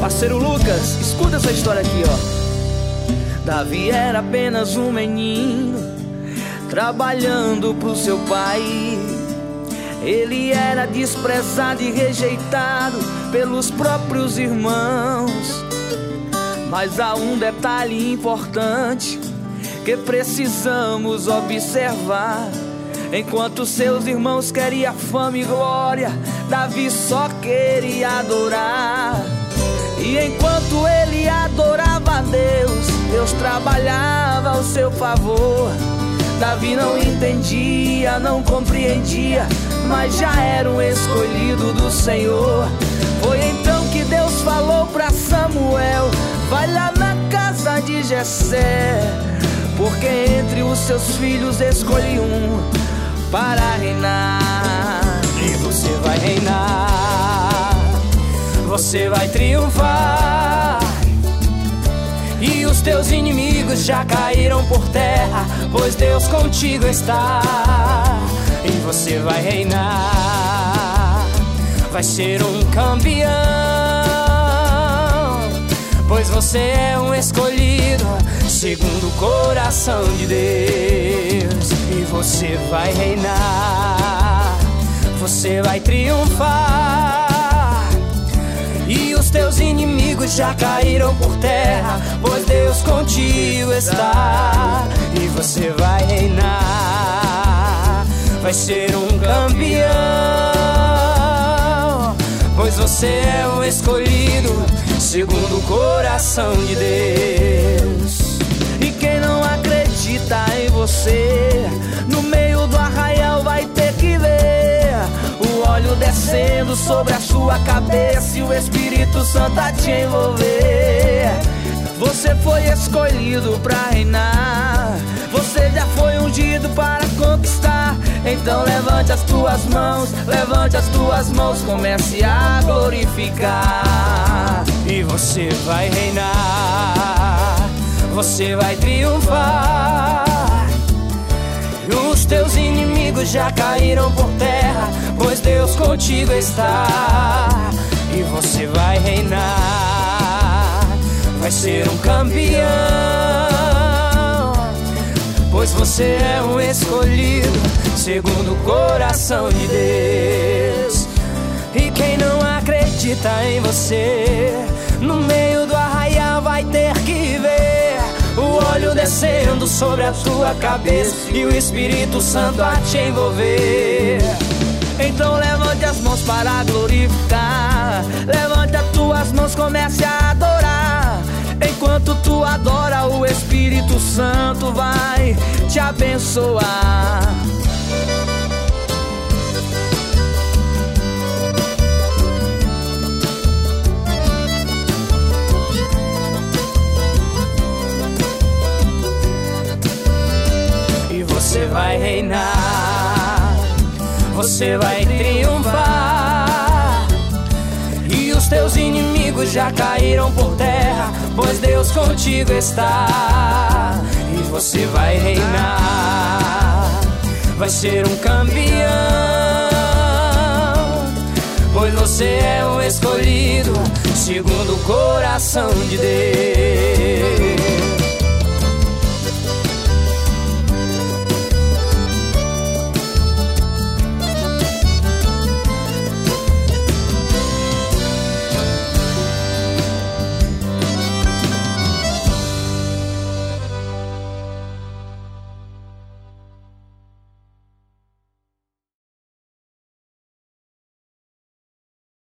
Parceiro Lucas, escuta essa história aqui, ó. Davi era apenas um menino, trabalhando pro seu pai. Ele era desprezado e rejeitado pelos próprios irmãos. Mas há um detalhe importante que precisamos observar. Enquanto seus irmãos queriam fama e glória, Davi só queria adorar. E enquanto ele adorava a Deus, Deus trabalhava ao seu favor. Davi não entendia, não compreendia, mas já era um escolhido do Senhor. Foi então que Deus falou para Samuel: Vai lá na casa de Jessé, porque entre os seus filhos escolhi um para reinar. E você vai reinar, você vai triunfar. E os teus inimigos já caíram por terra, pois Deus contigo está. E você vai reinar, vai ser um campeão, pois você é um escolhido segundo o coração de Deus. E você vai reinar, você vai triunfar. E os teus inimigos já caíram por terra, pois Deus contigo está. E você vai reinar, vai ser um campeão, pois você é um escolhido segundo o coração de Deus. E quem não acredita em você, no meio do arraial vai ter que ver o óleo descendo sobre a sua cabeça e o Espírito Santo a te envolver. Você foi escolhido para reinar, você já foi ungido para conquistar. Então levante as tuas mãos, levante as tuas mãos, comece a glorificar. E você vai reinar, você vai triunfar. Os teus inimigos já caíram por terra, pois Deus contigo está. E você vai reinar, vai ser um campeão, pois você é um escolhido segundo o coração de Deus. E quem não acredita em você, no meio do arraial vai ter que ver o óleo descendo sobre a tua cabeça e o Espírito Santo a te envolver. Então levante as mãos para glorificar. Levante as tuas mãos, comece a adorar. Enquanto tu adora, o Espírito Santo vai te abençoar. Reinar, você vai triunfar. E os teus inimigos já caíram por terra, pois Deus contigo está. E você vai reinar, vai ser um campeão, pois você é um escolhido segundo o coração de Deus.